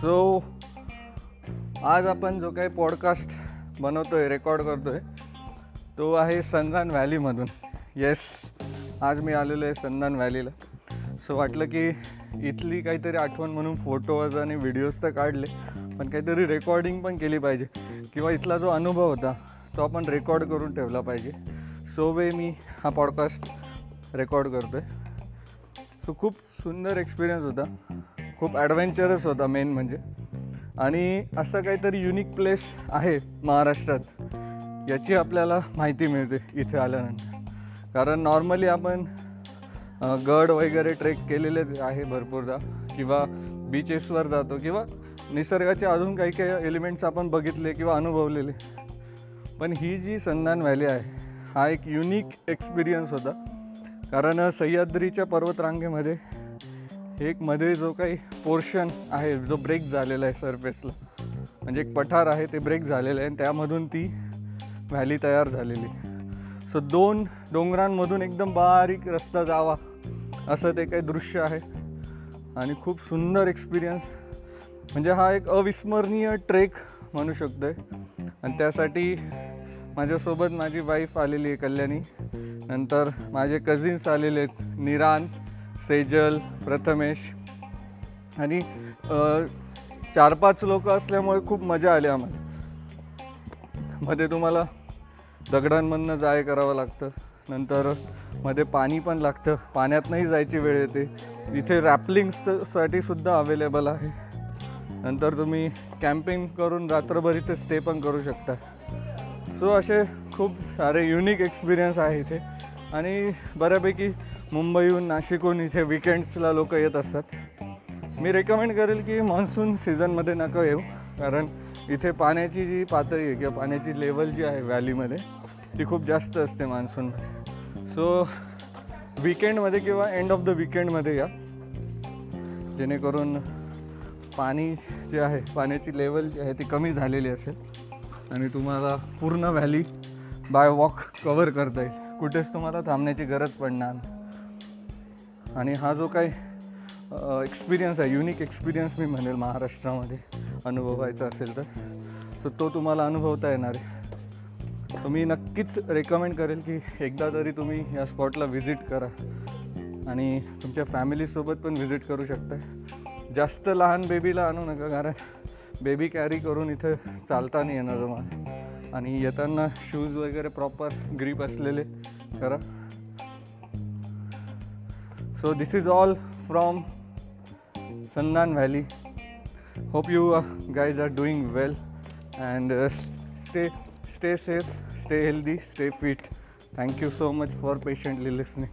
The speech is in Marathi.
सो आज आपण जो काही पॉडकास्ट बनवतो आहे रेकॉर्ड करतो आहे तो आहे संदान व्हॅलीमधून येस आज मी आलेलो आहे संदान व्हॅलीला सो वाटलं की इथली काहीतरी आठवण म्हणून फोटोज आणि व्हिडिओज तर काढले पण काहीतरी रेकॉर्डिंग पण केली पाहिजे. किंवा इथला जो अनुभव होता तो आपण रेकॉर्ड करून ठेवला पाहिजे. सो वे मी हा पॉडकास्ट रेकॉर्ड करतो आहे सो खूप सुंदर एक्सपिरियन्स होता. खूप ॲडव्हेंचरस होता मेन म्हणजे. आणि असं काहीतरी युनिक प्लेस आहे महाराष्ट्रात. याची आपल्याला माहिती मिळते इथे आल्यानंतर. कारण नॉर्मली आपण गड वगैरे ट्रेक केलेलेच आहे भरपूरदा. किंवा बीचेसवर जातो किंवा निसर्गाचे अजून काही काही एलिमेंट्स आपण बघितले किंवा अनुभवलेले. पण ही जी संदान व्हॅली आहे हा एक युनिक एक्सपिरियन्स होता. कारण सह्याद्रीच्या पर्वतरांगेमध्ये एक मध्ये जो काही पोर्शन आहे जो ब्रेक झालेला आहे सरफेसला म्हणजे एक पठार आहे ते ब्रेक झालेलं आहे आणि त्यामधून ती व्हॅली तयार झालेली सो दोन डोंगरांमधून एकदम बारीक रस्ता जावा असं ते काही दृश्य आहे. आणि खूप सुंदर एक्सपिरियन्स म्हणजे हा एक अविस्मरणीय ट्रेक म्हणू शकतो आहे आणि त्यासाठी माझ्यासोबत माझी वाईफ आलेली आहे कल्याणी. नंतर माझे कझिन्स आलेले आहेत निरान. सेजल प्रथमेश. आणि चार पाच लोक असल्यामुळे खूप मजा आली आम्हाला. मध्ये तुम्हाला दगडांमधनं जाय करावं लागतं. नंतर मध्ये पाणी पण लागतं. पाण्यातनंही जायची वेळ येते. इथे रॅपलिंग्ससाठी सुद्धा अवेलेबल आहे. नंतर तुम्ही कॅम्पिंग करून रात्रभर इथे स्टे पण करू शकता. सो असे खूप सारे युनिक एक्सपिरियन्स आहे इथे. आणि बऱ्यापैकी मुंबईहून नाशिकहून इथे विकेंड्सला लोक येत असतात. मी रेकमेंड करेल की मान्सून सीझनमध्ये नका येऊ कारण इथे पाण्याची जी पातळी आहे किंवा पाण्याची लेवल जी आहे व्हॅलीमध्ये ती खूप जास्त असते मान्सूनमध्ये सो विकेंडमध्ये किंवा एंड ऑफ द विकेंडमध्ये या. जेणेकरून पाणी जे आहे पाण्याची लेवल जी आहे ती कमी झालेली असेल आणि तुम्हाला पूर्ण व्हॅली बाय वॉक कवर करता येईल. कुठेच तुम्हाला थांबण्याची गरज पडणार नाही. आणि हा जो काही एक्सपिरियन्स आहे युनिक एक्सपिरियन्स मी म्हणेल महाराष्ट्रामध्ये अनुभवायचा असेल तर. सो तो तुम्हाला अनुभवता येणार आहे. सो मी नक्कीच रेकमेंड करेल की एकदा तरी तुम्ही या स्पॉटला व्हिजिट करा. आणि तुमच्या फॅमिलीसोबत पण व्हिजिट करू शकता. जास्त लहान बेबीला आणू नका कारण बेबी कॅरी करून इथं चालता नाही येणार जमा आणि येताना शूज वगैरे प्रॉपर ग्रीप असलेले करा. So this is all from Sandan Valley. Hope you uh, guys are doing well and uh, stay stay safe, stay healthy, stay fit. Thank you so much for patiently listening.